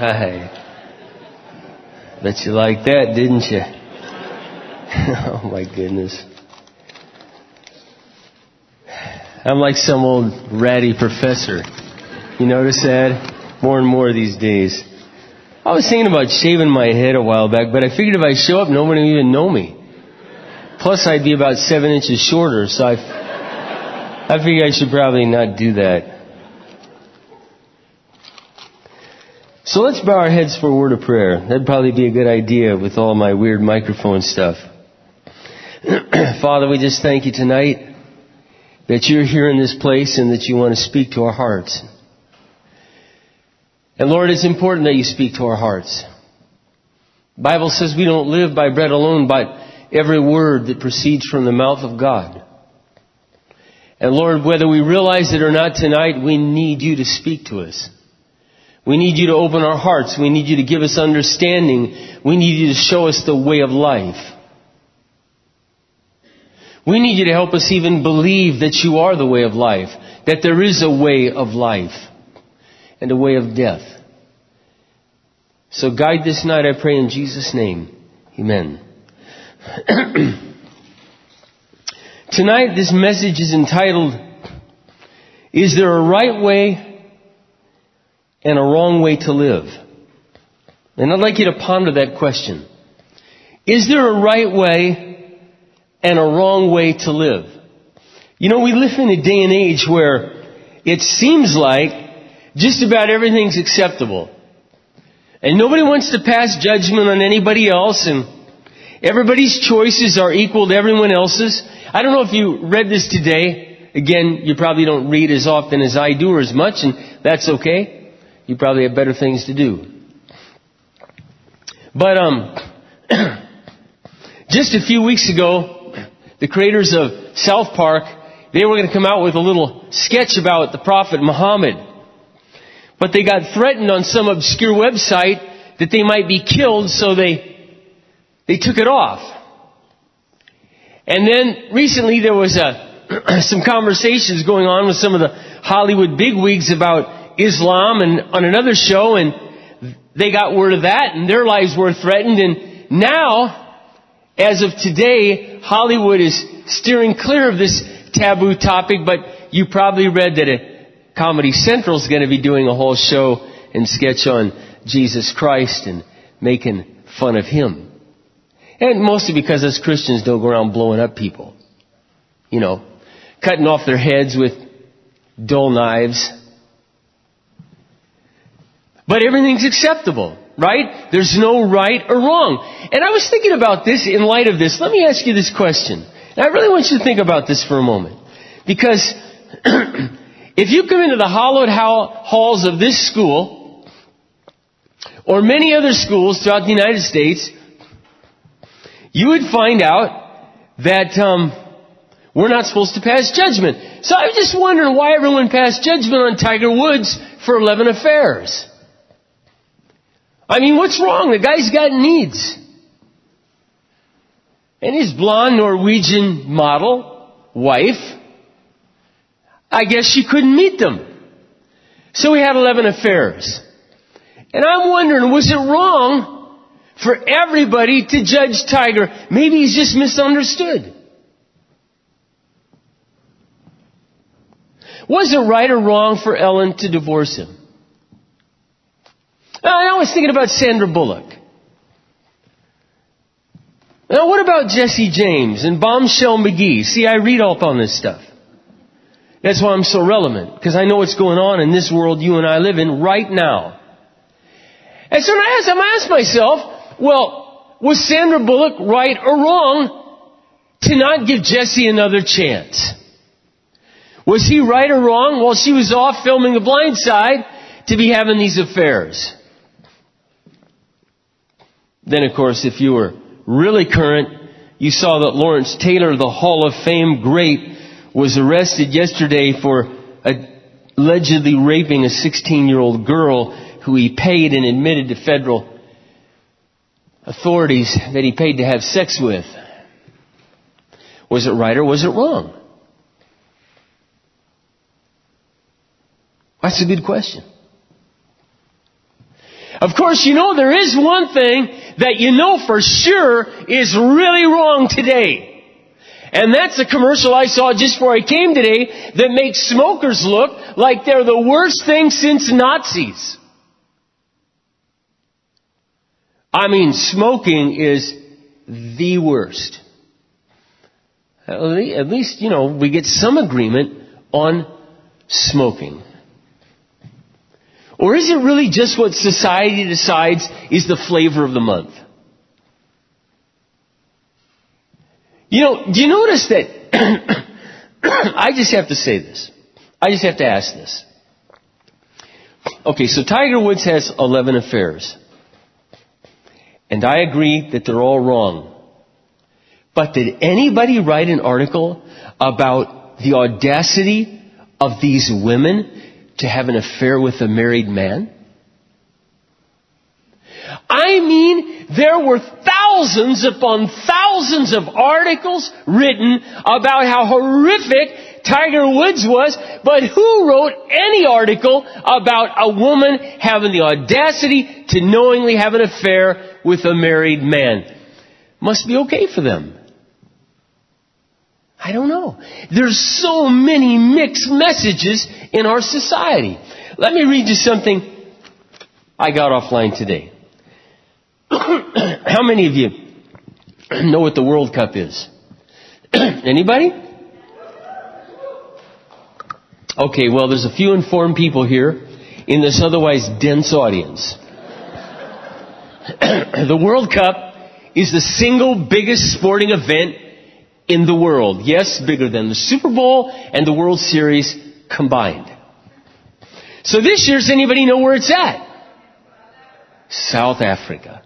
Hi. Bet you like that, didn't you? oh my goodness. I'm like some old ratty professor. You notice that? More and more these days. I was thinking about shaving my head a while back, but I figured if I show up, nobody would even know me. Plus, I'd be about seven inches shorter, so I, I figured I should probably not do that. So let's bow our heads for a word of prayer. That'd probably be a good idea with all my weird microphone stuff. Father, we just thank you tonight that you're here in this place and that you want to speak to our hearts. And Lord, it's important that you speak to our hearts. The Bible says we don't live by bread alone, but every word that proceeds from the mouth of God. And Lord, whether we realize it or not tonight, we need you to speak to us. We need you to open our hearts. We need you to give us understanding. We need you to show us the way of life. We need you to help us even believe that you are the way of life, that there is a way of life and a way of death. So guide this night, I pray in Jesus' name. Amen. Tonight, this message is entitled, Is there a right way and a wrong way to live? And I'd like you to ponder that question. Is there a right way and a wrong way to live? You know, we live in a day and age where it seems like just about everything's acceptable. And nobody wants to pass judgment on anybody else and everybody's choices are equal to everyone else's. I don't know if you read this today. Again, you probably don't read as often as I do or as much and that's okay. You probably have better things to do. But um just a few weeks ago, the creators of South Park, they were going to come out with a little sketch about the Prophet Muhammad. But they got threatened on some obscure website that they might be killed, so they, they took it off. And then recently there was a, some conversations going on with some of the Hollywood bigwigs about Islam and on another show and they got word of that and their lives were threatened and now, as of today, Hollywood is steering clear of this taboo topic, but you probably read that it Comedy Central is going to be doing a whole show and sketch on Jesus Christ and making fun of Him. And mostly because us Christians don't go around blowing up people. You know, cutting off their heads with dull knives. But everything's acceptable, right? There's no right or wrong. And I was thinking about this in light of this. Let me ask you this question. And I really want you to think about this for a moment. Because If you come into the hallowed halls of this school, or many other schools throughout the United States, you would find out that um, we're not supposed to pass judgment. So I'm just wondering why everyone passed judgment on Tiger Woods for 11 affairs. I mean, what's wrong? The guy's got needs. And his blonde Norwegian model wife I guess she couldn't meet them. So he had 11 affairs. And I'm wondering, was it wrong for everybody to judge Tiger? Maybe he's just misunderstood. Was it right or wrong for Elin to divorce him? I was thinking about Sandra Bullock. Now what about Jesse James and Bombshell McGee? See, I read up on this stuff. That's why I'm so relevant, because I know what's going on in this world you and I live in right now. And so I ask, I ask myself, well, was Sandra Bullock right or wrong to not give Jesse another chance? Was he right or wrong while she was off filming The Blind Side to be having these affairs? Then of course, if you were really current, you saw that Lawrence Taylor, the Hall of Fame great, was arrested yesterday for allegedly raping a 16 year old girl who he paid and admitted to federal authorities that he paid to have sex with. Was it right or was it wrong? That's a good question. Of course, you know there is one thing that you know for sure is really wrong today. And that's a commercial I saw just before I came today that makes smokers look like they're the worst thing since Nazis. I mean, smoking is the worst. At least, you know, we get some agreement on smoking. Or is it really just what society decides is the flavor of the month? You know, do you notice that? I just have to say this. I just have to ask this. Okay, so Tiger Woods has 11 affairs. And I agree that they're all wrong. But did anybody write an article about the audacity of these women to have an affair with a married man? I mean, there were thousands upon thousands of articles written about how horrific Tiger Woods was, but who wrote any article about a woman having the audacity to knowingly have an affair with a married man? Must be okay for them. I don't know. There's so many mixed messages in our society. Let me read you something I got offline today. How many of you know what the World Cup is? Anybody? Okay, well, there's a few informed people here in this otherwise dense audience. the World Cup is the single biggest sporting event in the world. Yes, bigger than the Super Bowl and the World Series combined. So this year, does anybody know where it's at? South Africa.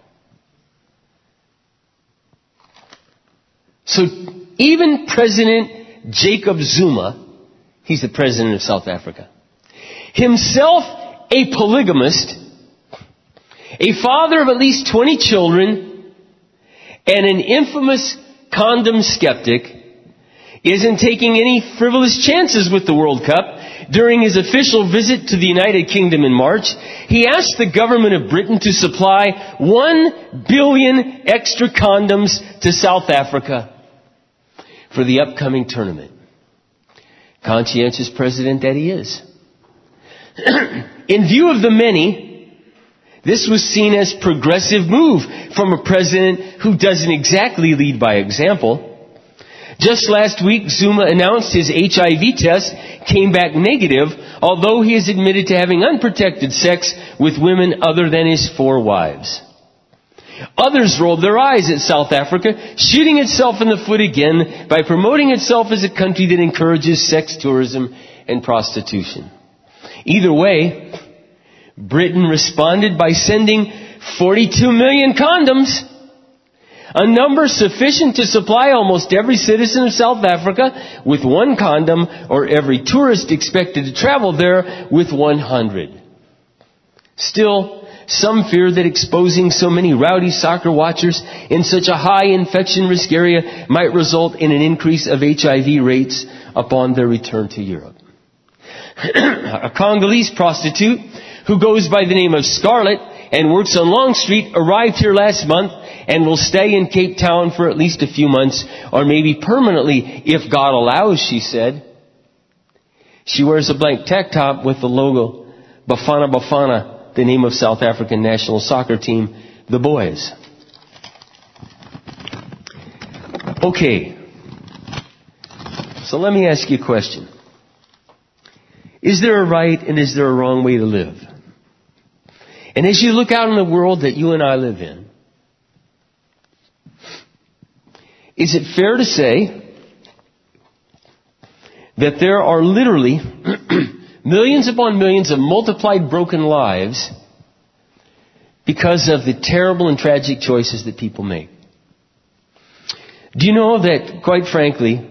So even President Jacob Zuma, he's the president of South Africa, himself a polygamist, a father of at least 20 children, and an infamous condom skeptic, isn't taking any frivolous chances with the World Cup. During his official visit to the United Kingdom in March, he asked the government of Britain to supply one billion extra condoms to South Africa for the upcoming tournament. Conscientious president that he is. In view of the many, this was seen as progressive move from a president who doesn't exactly lead by example. Just last week, Zuma announced his HIV test came back negative, although he has admitted to having unprotected sex with women other than his four wives. Others rolled their eyes at South Africa, shooting itself in the foot again by promoting itself as a country that encourages sex tourism and prostitution. Either way, Britain responded by sending 42 million condoms, a number sufficient to supply almost every citizen of South Africa with one condom or every tourist expected to travel there with 100. Still, some fear that exposing so many rowdy soccer watchers in such a high infection risk area might result in an increase of HIV rates upon their return to Europe. a Congolese prostitute who goes by the name of Scarlett and works on Long Street arrived here last month and will stay in Cape Town for at least a few months or maybe permanently if God allows, she said. She wears a blank tech top with the logo Bafana Bafana the name of South African national soccer team, the Boys. Okay. So let me ask you a question. Is there a right and is there a wrong way to live? And as you look out in the world that you and I live in, is it fair to say that there are literally Millions upon millions of multiplied broken lives because of the terrible and tragic choices that people make. Do you know that, quite frankly,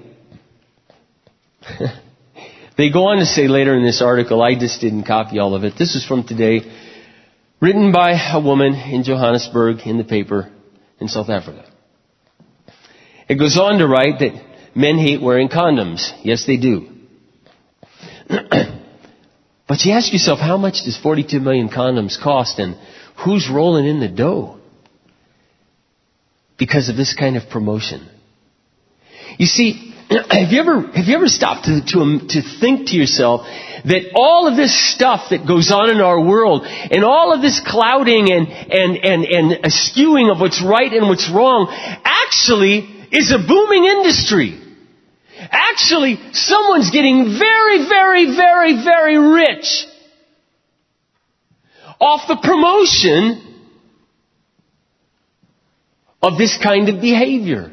they go on to say later in this article, I just didn't copy all of it. This is from today, written by a woman in Johannesburg in the paper in South Africa. It goes on to write that men hate wearing condoms. Yes, they do. But you ask yourself, how much does 42 million condoms cost and who's rolling in the dough because of this kind of promotion. You see, have you ever have you ever stopped to, to, to think to yourself that all of this stuff that goes on in our world and all of this clouding and and and and skewing of what's right and what's wrong actually is a booming industry. Actually, someone's getting very, very, very, very rich off the promotion of this kind of behavior.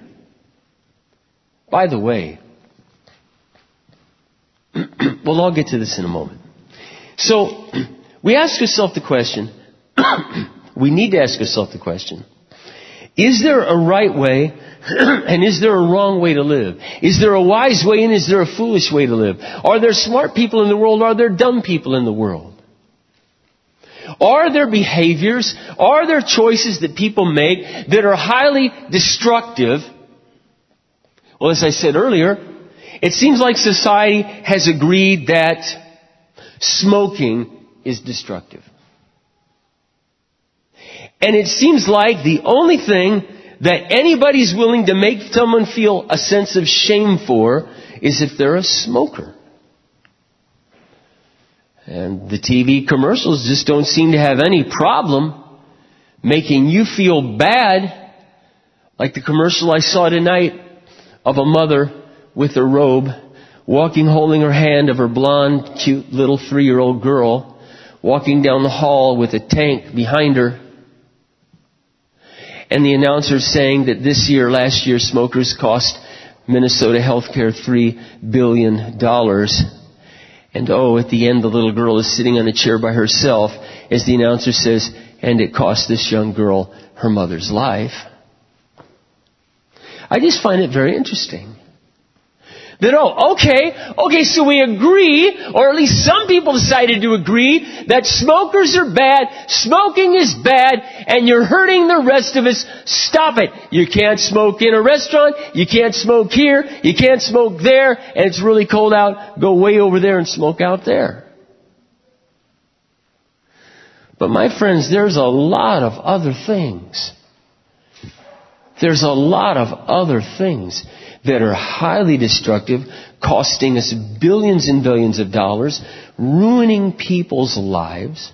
By the way, well, I'll get to this in a moment. So, we ask ourselves the question, we need to ask ourselves the question, is there a right way and is there a wrong way to live? Is there a wise way and is there a foolish way to live? Are there smart people in the world? Are there dumb people in the world? Are there behaviors? Are there choices that people make that are highly destructive well, as I said earlier, it seems like society has agreed that smoking is destructive. And it seems like the only thing that anybody's willing to make someone feel a sense of shame for is if they're a smoker. And the TV commercials just don't seem to have any problem making you feel bad, like the commercial I saw tonight of a mother with her robe, walking holding her hand of her blonde, cute little three-year-old girl, walking down the hall with a tank behind her. And the announcer saying that this year, last year, smokers cost Minnesota healthcare three billion dollars. And oh, at the end, the little girl is sitting on a chair by herself as the announcer says, and it cost this young girl her mother's life. I just find it very interesting. That, oh, okay, okay, so we agree, or at least some people decided to agree, that smokers are bad, smoking is bad, and you're hurting the rest of us. Stop it. You can't smoke in a restaurant, you can't smoke here, you can't smoke there, and it's really cold out, go way over there and smoke out there. But my friends, there's a lot of other things there's a lot of other things that are highly destructive, costing us billions and billions of dollars, ruining people's lives.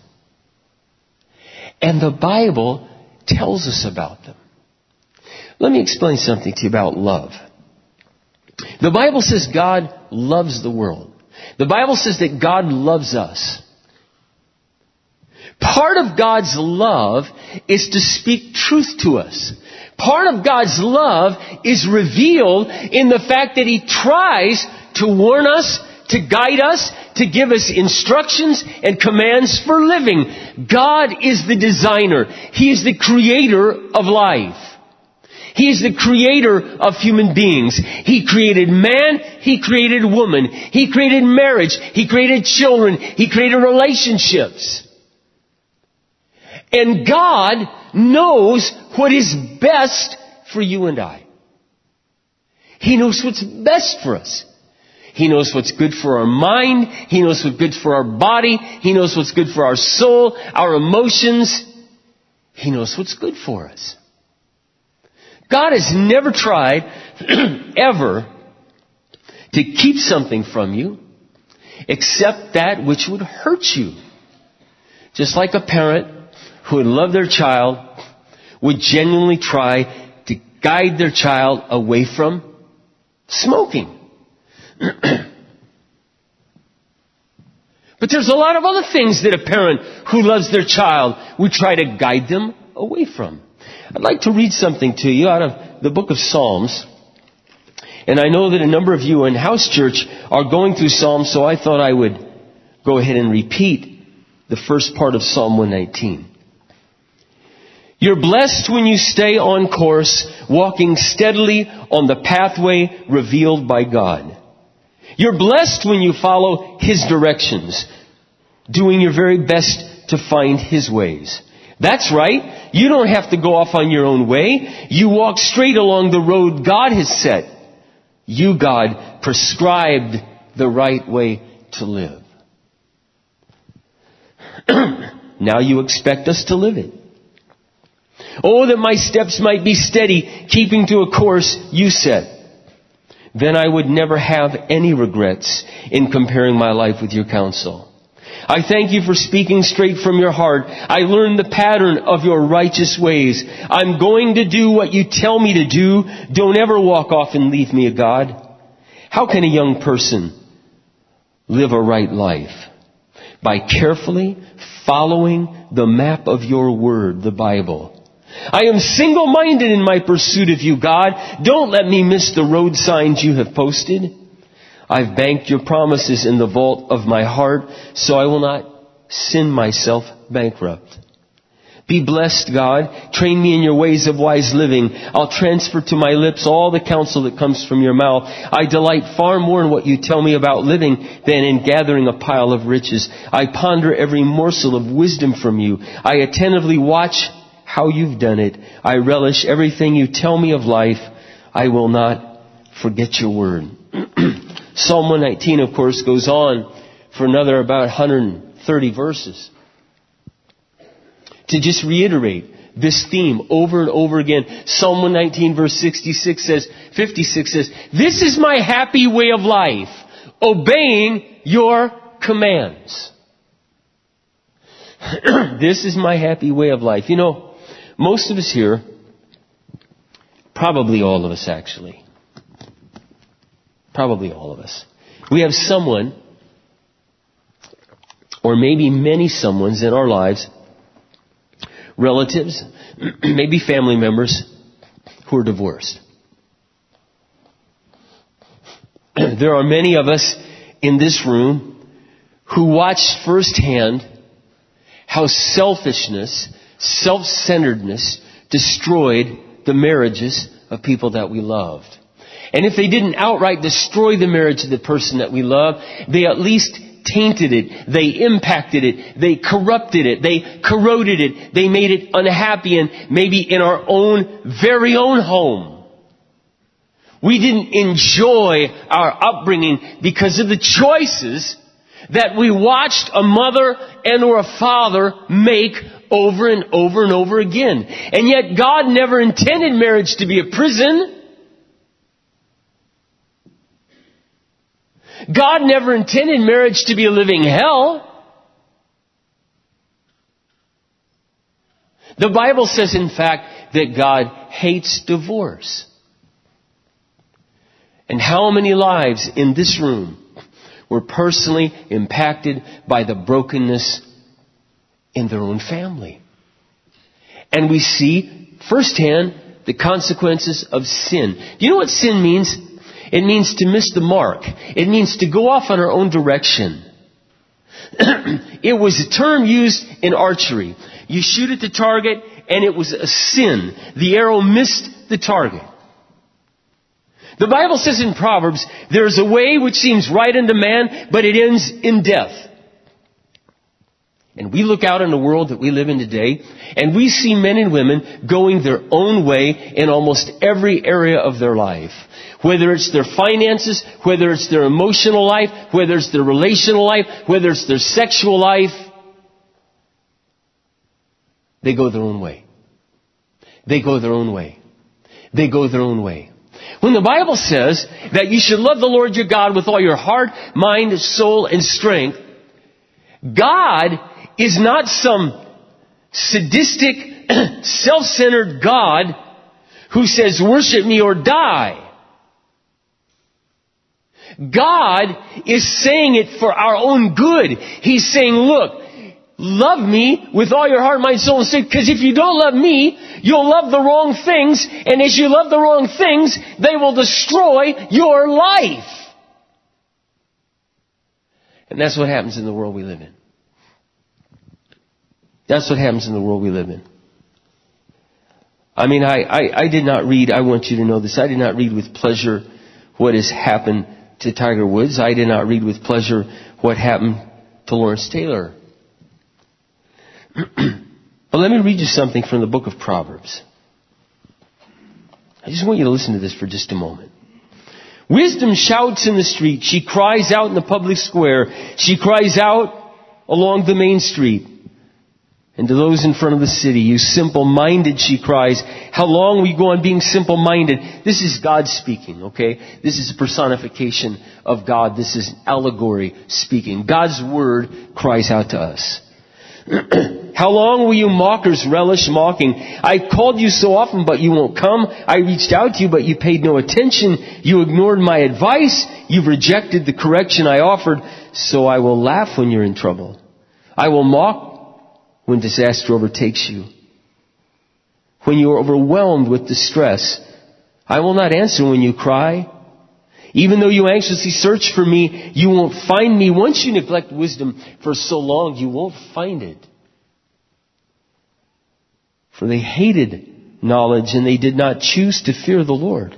And the Bible tells us about them. Let me explain something to you about love. The Bible says God loves the world. The Bible says that God loves us. Part of God's love is to speak truth to us. Part of God's love is revealed in the fact that He tries to warn us, to guide us, to give us instructions and commands for living. God is the designer. He is the creator of life. He is the creator of human beings. He created man, He created woman, He created marriage, He created children, He created relationships. And God knows what is best for you and I. He knows what's best for us. He knows what's good for our mind. He knows what's good for our body. He knows what's good for our soul, our emotions. He knows what's good for us. God has never tried, ever, to keep something from you except that which would hurt you. Just like a parent who would love their child would genuinely try to guide their child away from smoking. but there's a lot of other things that a parent who loves their child would try to guide them away from. I'd like to read something to you out of the book of Psalms. And I know that a number of you in house church are going through Psalms, so I thought I would go ahead and repeat the first part of Psalm 119. You're blessed when you stay on course, walking steadily on the pathway revealed by God. You're blessed when you follow His directions, doing your very best to find His ways. That's right. You don't have to go off on your own way. You walk straight along the road God has set. You, God, prescribed the right way to live. now you expect us to live it. Oh, that my steps might be steady, keeping to a course you set. Then I would never have any regrets in comparing my life with your counsel. I thank you for speaking straight from your heart. I learned the pattern of your righteous ways. I'm going to do what you tell me to do. Don't ever walk off and leave me, a God. How can a young person live a right life? By carefully following the map of your word, the Bible. I am single-minded in my pursuit of you, God. Don't let me miss the road signs you have posted. I've banked your promises in the vault of my heart, so I will not sin myself bankrupt. Be blessed, God. Train me in your ways of wise living. I'll transfer to my lips all the counsel that comes from your mouth. I delight far more in what you tell me about living than in gathering a pile of riches. I ponder every morsel of wisdom from you. I attentively watch how you've done it. I relish everything you tell me of life. I will not forget your word. Psalm 119, of course, goes on for another about 130 verses to just reiterate this theme over and over again. Psalm 119 verse 66 says, 56 says, This is my happy way of life, obeying your commands. this is my happy way of life. You know, most of us here, probably all of us actually, probably all of us, we have someone, or maybe many someones in our lives relatives, maybe family members who are divorced. there are many of us in this room who watched firsthand how selfishness, self-centeredness destroyed the marriages of people that we loved. And if they didn't outright destroy the marriage of the person that we love, they at least tainted it. They impacted it. They corrupted it. They corroded it. They made it unhappy and maybe in our own, very own home. We didn't enjoy our upbringing because of the choices that we watched a mother and or a father make over and over and over again. And yet God never intended marriage to be a prison. God never intended marriage to be a living hell. The Bible says, in fact, that God hates divorce. And how many lives in this room were personally impacted by the brokenness in their own family? And we see firsthand the consequences of sin. Do you know what sin means? It means to miss the mark. It means to go off on our own direction. it was a term used in archery. You shoot at the target and it was a sin. The arrow missed the target. The Bible says in Proverbs, there's a way which seems right unto man, but it ends in death. And we look out in the world that we live in today, and we see men and women going their own way in almost every area of their life. Whether it's their finances, whether it's their emotional life, whether it's their relational life, whether it's their sexual life, they go their own way. They go their own way. They go their own way. When the Bible says that you should love the Lord your God with all your heart, mind, soul, and strength, God is not some sadistic, self-centered God who says worship me or die. God is saying it for our own good. He's saying, look, love me with all your heart, mind, soul, and strength, because if you don't love me, you'll love the wrong things, and as you love the wrong things, they will destroy your life. And that's what happens in the world we live in. That's what happens in the world we live in. I mean, I, I, I did not read, I want you to know this, I did not read with pleasure what has happened to Tiger Woods. I did not read with pleasure what happened to Lawrence Taylor. but let me read you something from the book of Proverbs. I just want you to listen to this for just a moment. Wisdom shouts in the street. She cries out in the public square. She cries out along the main street. And to those in front of the city, you simple-minded, she cries, how long will you go on being simple-minded? This is God speaking, okay? This is a personification of God. This is allegory speaking. God's word cries out to us. How long will you mockers relish mocking? I called you so often, but you won't come. I reached out to you, but you paid no attention. You ignored my advice. You've rejected the correction I offered. So I will laugh when you're in trouble. I will mock when disaster overtakes you. When you are overwhelmed with distress, I will not answer when you cry. Even though you anxiously search for me, you won't find me. Once you neglect wisdom for so long, you won't find it. For they hated knowledge and they did not choose to fear the Lord.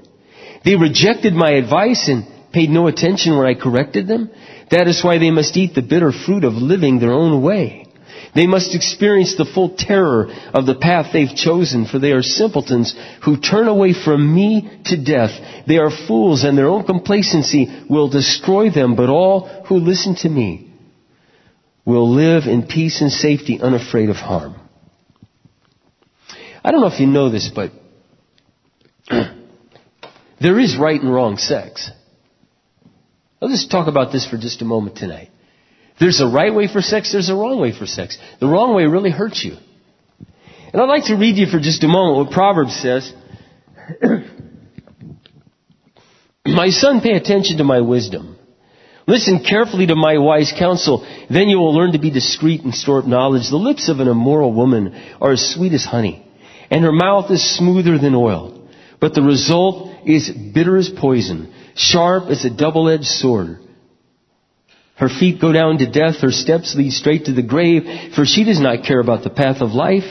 They rejected my advice and paid no attention when I corrected them. That is why they must eat the bitter fruit of living their own way. They must experience the full terror of the path they've chosen, for they are simpletons who turn away from me to death. They are fools, and their own complacency will destroy them, but all who listen to me will live in peace and safety, unafraid of harm. I don't know if you know this, but there is right and wrong sex. Let's just talk about this for just a moment tonight. There's a right way for sex, there's a wrong way for sex. The wrong way really hurts you. And I'd like to read you for just a moment what Proverbs says. my son, pay attention to my wisdom. Listen carefully to my wise counsel. Then you will learn to be discreet and store up knowledge. The lips of an immoral woman are as sweet as honey, and her mouth is smoother than oil. But the result is bitter as poison, sharp as a double-edged sword. Her feet go down to death, her steps lead straight to the grave, for she does not care about the path of life.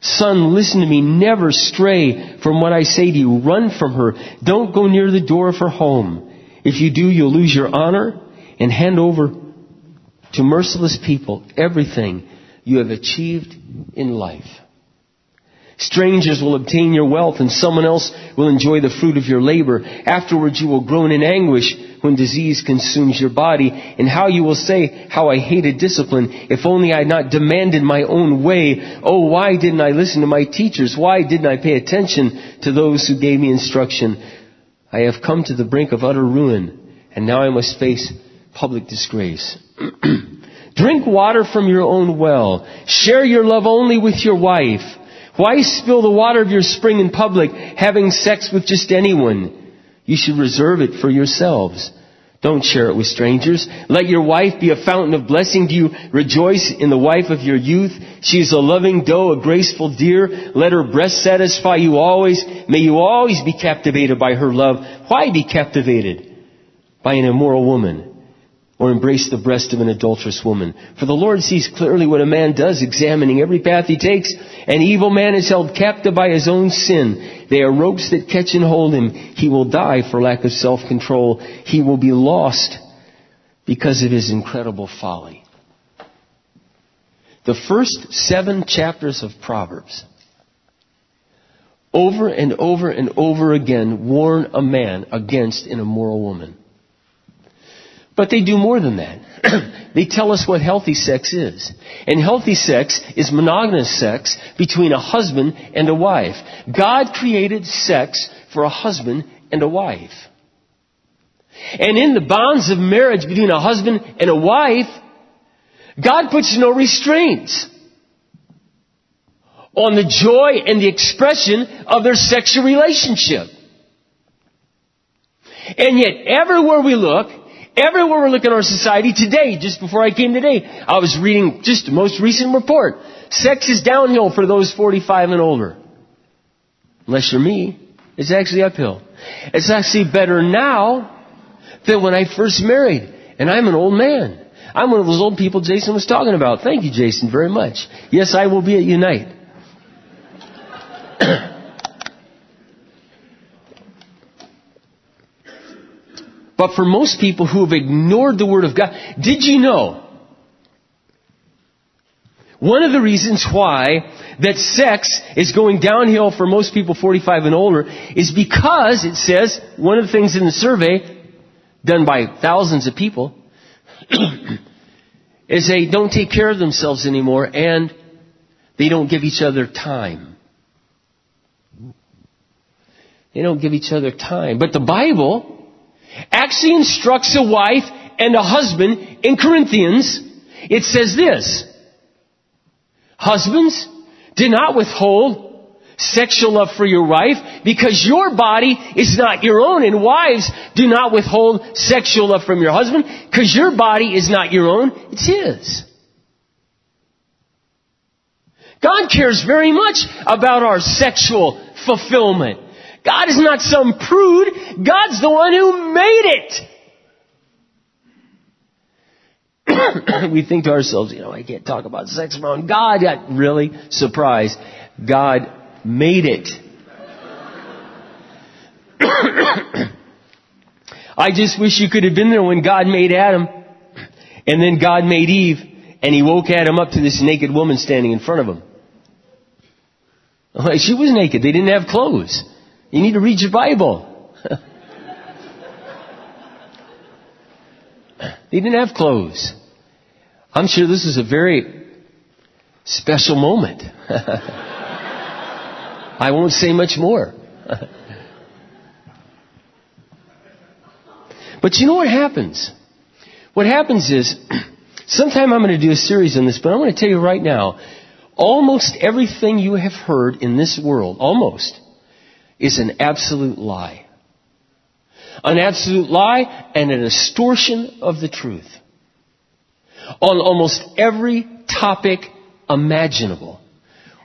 Son, listen to me, never stray from what I say to you. Run from her. Don't go near the door of her home. If you do, you'll lose your honor and hand over to merciless people everything you have achieved in life. Strangers will obtain your wealth and someone else will enjoy the fruit of your labor. Afterwards you will groan in anguish when disease consumes your body and how you will say, how I hated discipline. If only I had not demanded my own way. Oh, why didn't I listen to my teachers? Why didn't I pay attention to those who gave me instruction? I have come to the brink of utter ruin and now I must face public disgrace. Drink water from your own well. Share your love only with your wife. Why spill the water of your spring in public, having sex with just anyone? You should reserve it for yourselves. Don't share it with strangers. Let your wife be a fountain of blessing. Do you rejoice in the wife of your youth? She is a loving doe, a graceful deer. Let her breast satisfy you always. May you always be captivated by her love. Why be captivated by an immoral woman? Or embrace the breast of an adulterous woman. For the Lord sees clearly what a man does, examining every path he takes. An evil man is held captive by his own sin. They are ropes that catch and hold him. He will die for lack of self-control. He will be lost because of his incredible folly. The first seven chapters of Proverbs over and over and over again warn a man against an immoral woman. But they do more than that. they tell us what healthy sex is. And healthy sex is monogamous sex between a husband and a wife. God created sex for a husband and a wife. And in the bonds of marriage between a husband and a wife, God puts no restraints on the joy and the expression of their sexual relationship. And yet, everywhere we look, Everywhere we look in our society today, just before I came today, I was reading just the most recent report. Sex is downhill for those 45 and older. Unless you're me, it's actually uphill. It's actually better now than when I first married. And I'm an old man. I'm one of those old people Jason was talking about. Thank you, Jason, very much. Yes, I will be at Unite. But for most people who have ignored the Word of God, did you know? One of the reasons why that sex is going downhill for most people 45 and older is because it says, one of the things in the survey, done by thousands of people, is they don't take care of themselves anymore and They don't give each other time. They don't give each other time. But the Bible actually instructs a wife and a husband in Corinthians. It says this. Husbands, do not withhold sexual love for your wife because your body is not your own. And wives, do not withhold sexual love from your husband because your body is not your own. It's his. God cares very much about our sexual fulfillment. God is not some prude. God's the one who made it. we think to ourselves, you know, I can't talk about sex around God. Got really surprised. God made it. I just wish you could have been there when God made Adam and then God made Eve and he woke Adam up to this naked woman standing in front of him. She was naked. They didn't have clothes. You need to read your Bible. they didn't have clothes. I'm sure this is a very special moment. I won't say much more. but you know what happens? What happens is, sometime I'm going to do a series on this, but I'm going to tell you right now, almost everything you have heard in this world, almost, is an absolute lie. An absolute lie and a distortion of the truth. On almost every topic imaginable.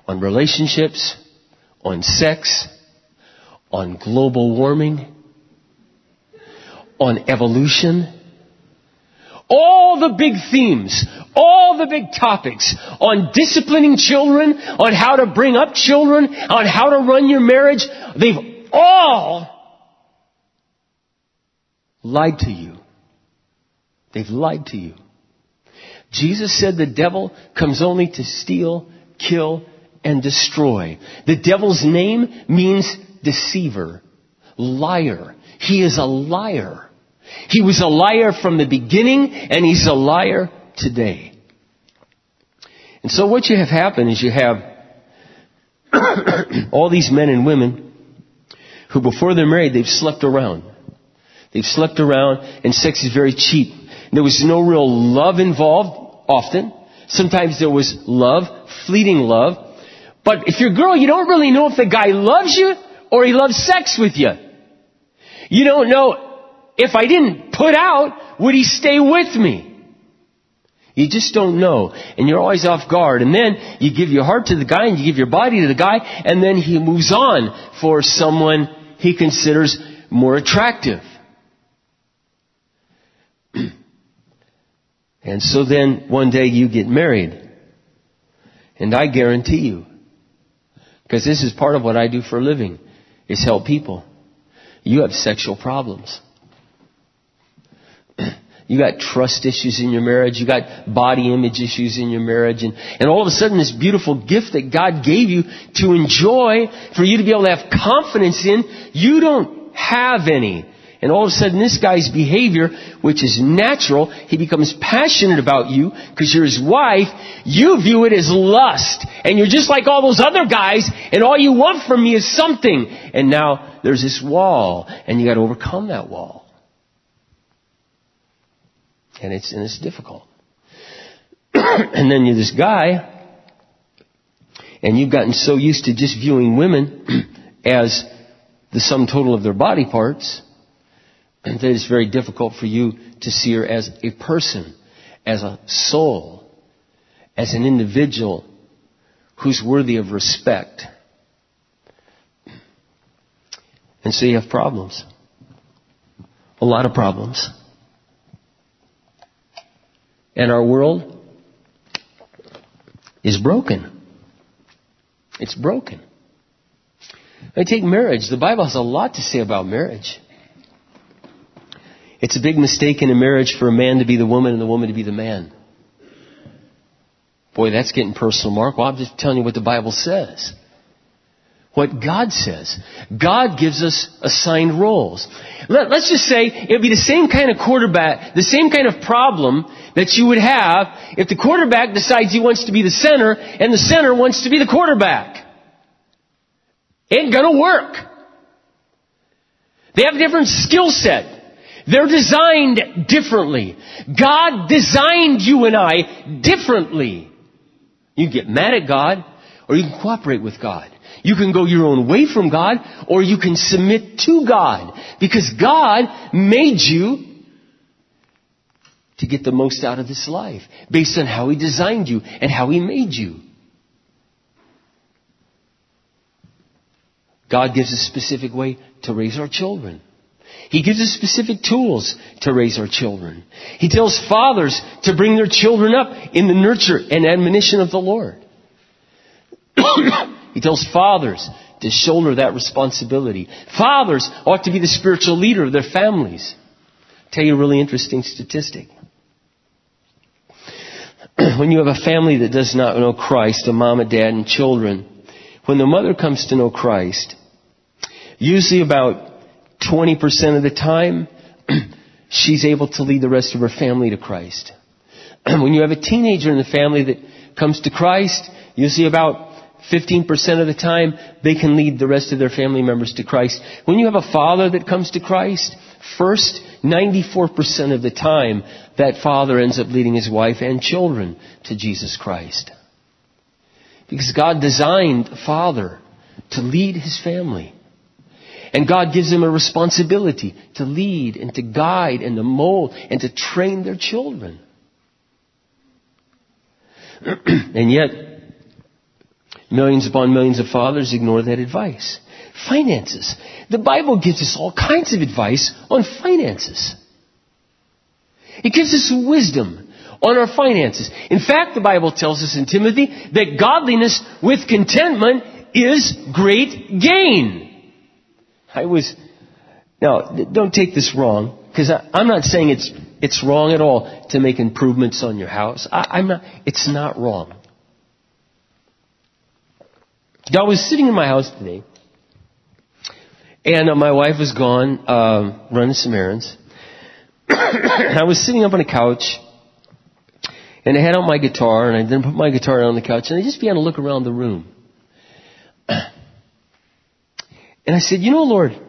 On relationships, on sex, on global warming, on evolution. All the big themes, all the big topics on disciplining children, on how to bring up children, on how to run your marriage, they've all lied to you. They've lied to you. Jesus said the devil comes only to steal, kill, and destroy. The devil's name means deceiver, liar. He is a liar. He was a liar from the beginning and he's a liar today. And so what you have happened is you have all these men and women who before they're married they've slept around. They've slept around and sex is very cheap. There was no real love involved often. Sometimes there was love, fleeting love. But if you're a girl, you don't really know if the guy loves you or he loves sex with you. You don't know if I didn't put out, would he stay with me? You just don't know. And you're always off guard. And then you give your heart to the guy and you give your body to the guy and then he moves on for someone he considers more attractive. and so then one day you get married. And I guarantee you, because this is part of what I do for a living, is help people. You have sexual problems. You got trust issues in your marriage. You got body image issues in your marriage. And, and all of a sudden this beautiful gift that God gave you to enjoy, for you to be able to have confidence in, you don't have any. And all of a sudden this guy's behavior, which is natural, he becomes passionate about you because you're his wife. You view it as lust. And you're just like all those other guys and all you want from me is something. And now there's this wall and you gotta overcome that wall. And it's, and it's difficult. and then you're this guy and you've gotten so used to just viewing women as the sum total of their body parts that it's very difficult for you to see her as a person, as a soul, as an individual who's worthy of respect. And so you have problems. A lot of problems. And our world is broken. It's broken. I take marriage. The Bible has a lot to say about marriage. It's a big mistake in a marriage for a man to be the woman and the woman to be the man. Boy, that's getting personal, Mark. Well, I'm just telling you what the Bible says. What God says. God gives us assigned roles. Let, us just say it would be the same kind of quarterback, the same kind of problem that you would have if the quarterback decides he wants to be the center and the center wants to be the quarterback. Ain't gonna work. They have a different skill set. They're designed differently. God designed you and I differently. You get mad at God or you can cooperate with God. You can go your own way from God or you can submit to God because God made you to get the most out of this life based on how He designed you and how He made you. God gives a specific way to raise our children. He gives us specific tools to raise our children. He tells fathers to bring their children up in the nurture and admonition of the Lord. he tells fathers to shoulder that responsibility. Fathers ought to be the spiritual leader of their families. I'll tell you a really interesting statistic. when you have a family that does not know Christ, a mom, a dad, and children, when the mother comes to know Christ, usually about 20% of the time, she's able to lead the rest of her family to Christ. when you have a teenager in the family that comes to Christ, usually about 15% of the time, they can lead the rest of their family members to Christ. When you have a father that comes to Christ, first, 94% of the time, that father ends up leading his wife and children to Jesus Christ. Because God designed a father to lead his family. And God gives them a responsibility to lead and to guide and to mold and to train their children. and yet, millions upon millions of fathers ignore that advice. Finances. The Bible gives us all kinds of advice on finances. It gives us wisdom on our finances. In fact, the Bible tells us in Timothy that godliness with contentment is great gain. I was, now, don't take this wrong, because I'm not saying it's, it's wrong at all to make improvements on your house. I, am not, it's not wrong. I was sitting in my house today, and uh, my wife was gone, uh, running some errands. and I was sitting up on a couch, and I had out my guitar, and I then put my guitar on the couch, and I just began to look around the room. And I said, you know, Lord, you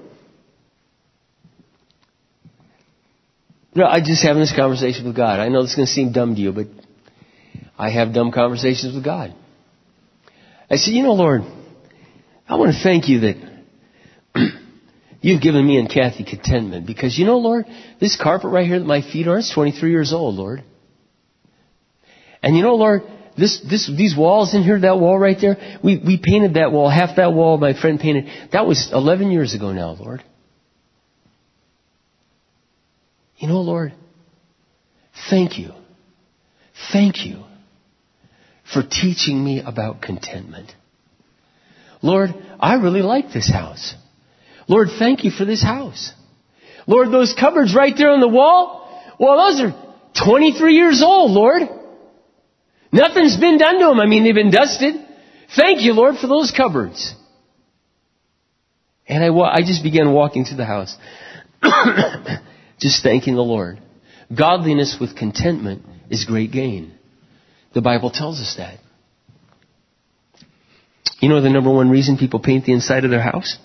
know, I just having this conversation with God. I know this is going to seem dumb to you, but I have dumb conversations with God. I said, you know, Lord, I want to thank you that you've given me and Kathy contentment because you know, Lord, this carpet right here that my feet are, it's 23 years old, Lord. And you know, Lord, this, this, these walls in here, that wall right there, we, we painted that wall, half that wall my friend painted. That was 11 years ago now, Lord. You know, Lord, thank you. Thank you for teaching me about contentment. Lord, I really like this house. Lord, thank you for this house. Lord, those cupboards right there on the wall, well, those are 23 years old, Lord. Nothing's been done to them. I mean, they've been dusted. Thank you, Lord, for those cupboards. And I, I just began walking through the house, just thanking the Lord. Godliness with contentment is great gain. The Bible tells us that. You know the number one reason people paint the inside of their house?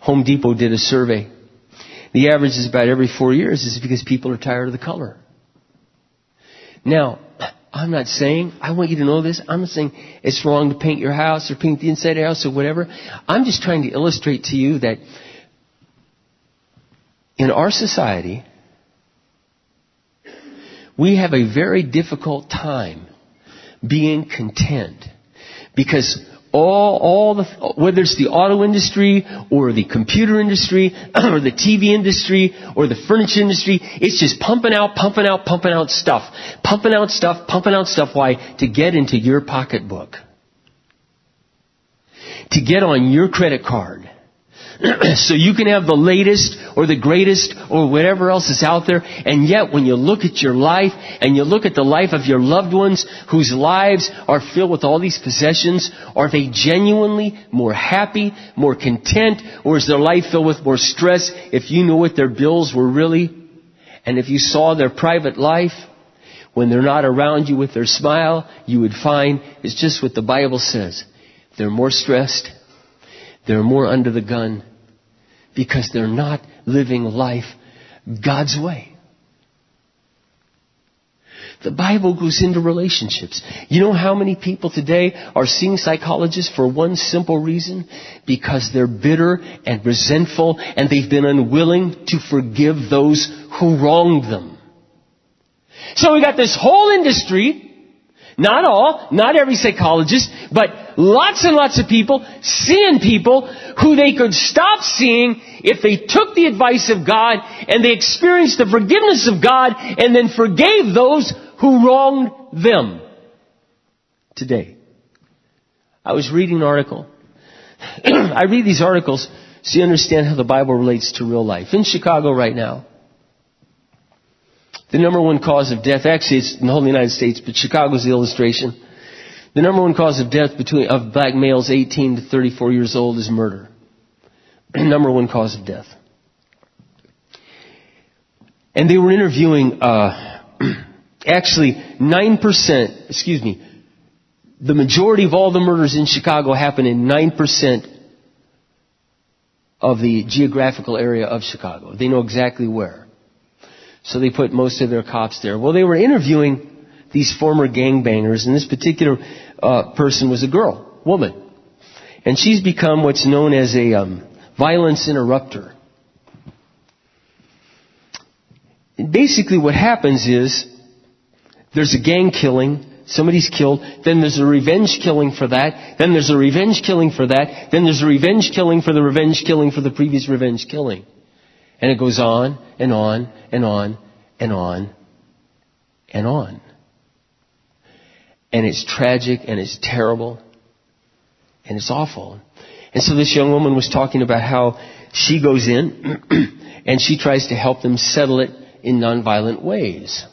Home Depot did a survey. The average is about every four years is because people are tired of the color. Now, I'm not saying, I want you to know this, I'm not saying it's wrong to paint your house or paint the inside of the house or whatever. I'm just trying to illustrate to you that in our society, we have a very difficult time being content because all, all the, whether it's the auto industry or the computer industry or the TV industry or the furniture industry, it's just pumping out, pumping out, pumping out stuff. Pumping out stuff, pumping out stuff. Why? To get into your pocketbook. To get on your credit card. so you can have the latest or the greatest or whatever else is out there. And yet when you look at your life and you look at the life of your loved ones whose lives are filled with all these possessions, are they genuinely more happy, more content, or is their life filled with more stress if you knew what their bills were really? And if you saw their private life, when they're not around you with their smile, you would find it's just what the Bible says. They're more stressed. They're more under the gun because they're not living life God's way. The Bible goes into relationships. You know how many people today are seeing psychologists for one simple reason? Because they're bitter and resentful and they've been unwilling to forgive those who wronged them. So we got this whole industry not all, not every psychologist, but lots and lots of people seeing people who they could stop seeing if they took the advice of God and they experienced the forgiveness of God and then forgave those who wronged them. Today. I was reading an article. I read these articles so you understand how the Bible relates to real life. In Chicago right now, the number one cause of death, actually it's in the whole United States, but Chicago's the illustration. The number one cause of death between, of black males 18 to 34 years old is murder. The number one cause of death. And they were interviewing, uh, actually 9%, excuse me, the majority of all the murders in Chicago happen in 9% of the geographical area of Chicago. They know exactly where. So they put most of their cops there. Well, they were interviewing these former gangbangers, and this particular uh, person was a girl, woman, and she's become what's known as a um, violence interrupter. And basically, what happens is there's a gang killing. Somebody's killed, then there's a revenge killing for that, then there's a revenge killing for that, then there's a revenge killing for the revenge killing for the previous revenge killing. And it goes on and on and on and on and on. And it's tragic and it's terrible and it's awful. And so this young woman was talking about how she goes in and she tries to help them settle it in nonviolent ways.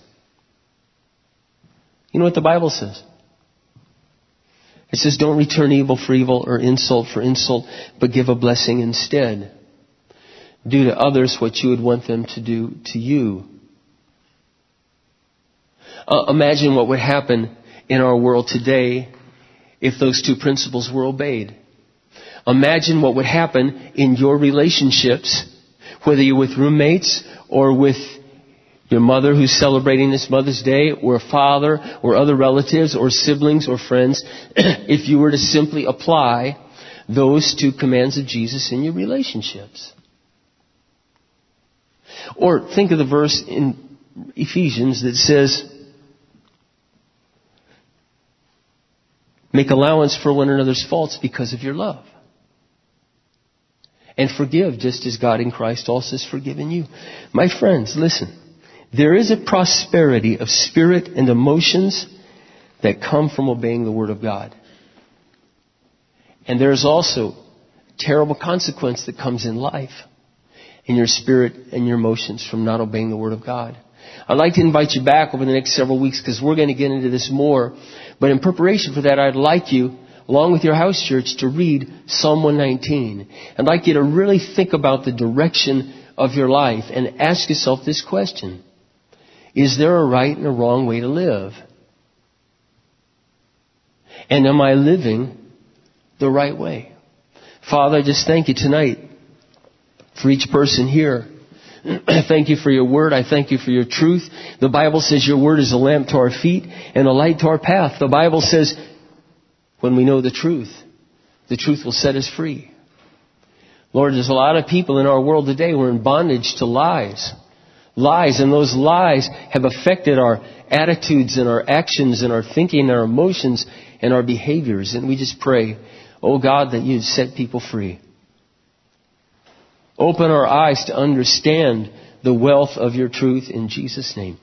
You know what the Bible says? It says, don't return evil for evil or insult for insult, but give a blessing instead do to others what you would want them to do to you. Uh, imagine what would happen in our world today if those two principles were obeyed. Imagine what would happen in your relationships, whether you're with roommates or with your mother who's celebrating this Mother's Day, or a father, or other relatives, or siblings, or friends, if you were to simply apply those two commands of Jesus in your relationships. Or think of the verse in Ephesians that says, Make allowance for one another's faults because of your love. And forgive just as God in Christ also has forgiven you. My friends, listen. There is a prosperity of spirit and emotions that come from obeying the Word of God. And there is also terrible consequence that comes in life in your spirit and your emotions from not obeying the Word of God. I'd like to invite you back over the next several weeks because we're going to get into this more. But in preparation for that, I'd like you, along with your house church, to read Psalm 119. I'd like you to really think about the direction of your life and ask yourself this question. Is there a right and a wrong way to live? And am I living the right way? Father, I just thank you tonight for each person here. I thank you for your word. I thank you for your truth. The Bible says your word is a lamp to our feet and a light to our path. The Bible says when we know the truth, the truth will set us free. Lord, there's a lot of people in our world today who are in bondage to lies. Lies, and those lies have affected our attitudes and our actions and our thinking and our emotions and our behaviors. And we just pray, oh God, that you'd set people free. Open our eyes to understand the wealth of your truth in Jesus' name.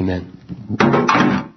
Amen.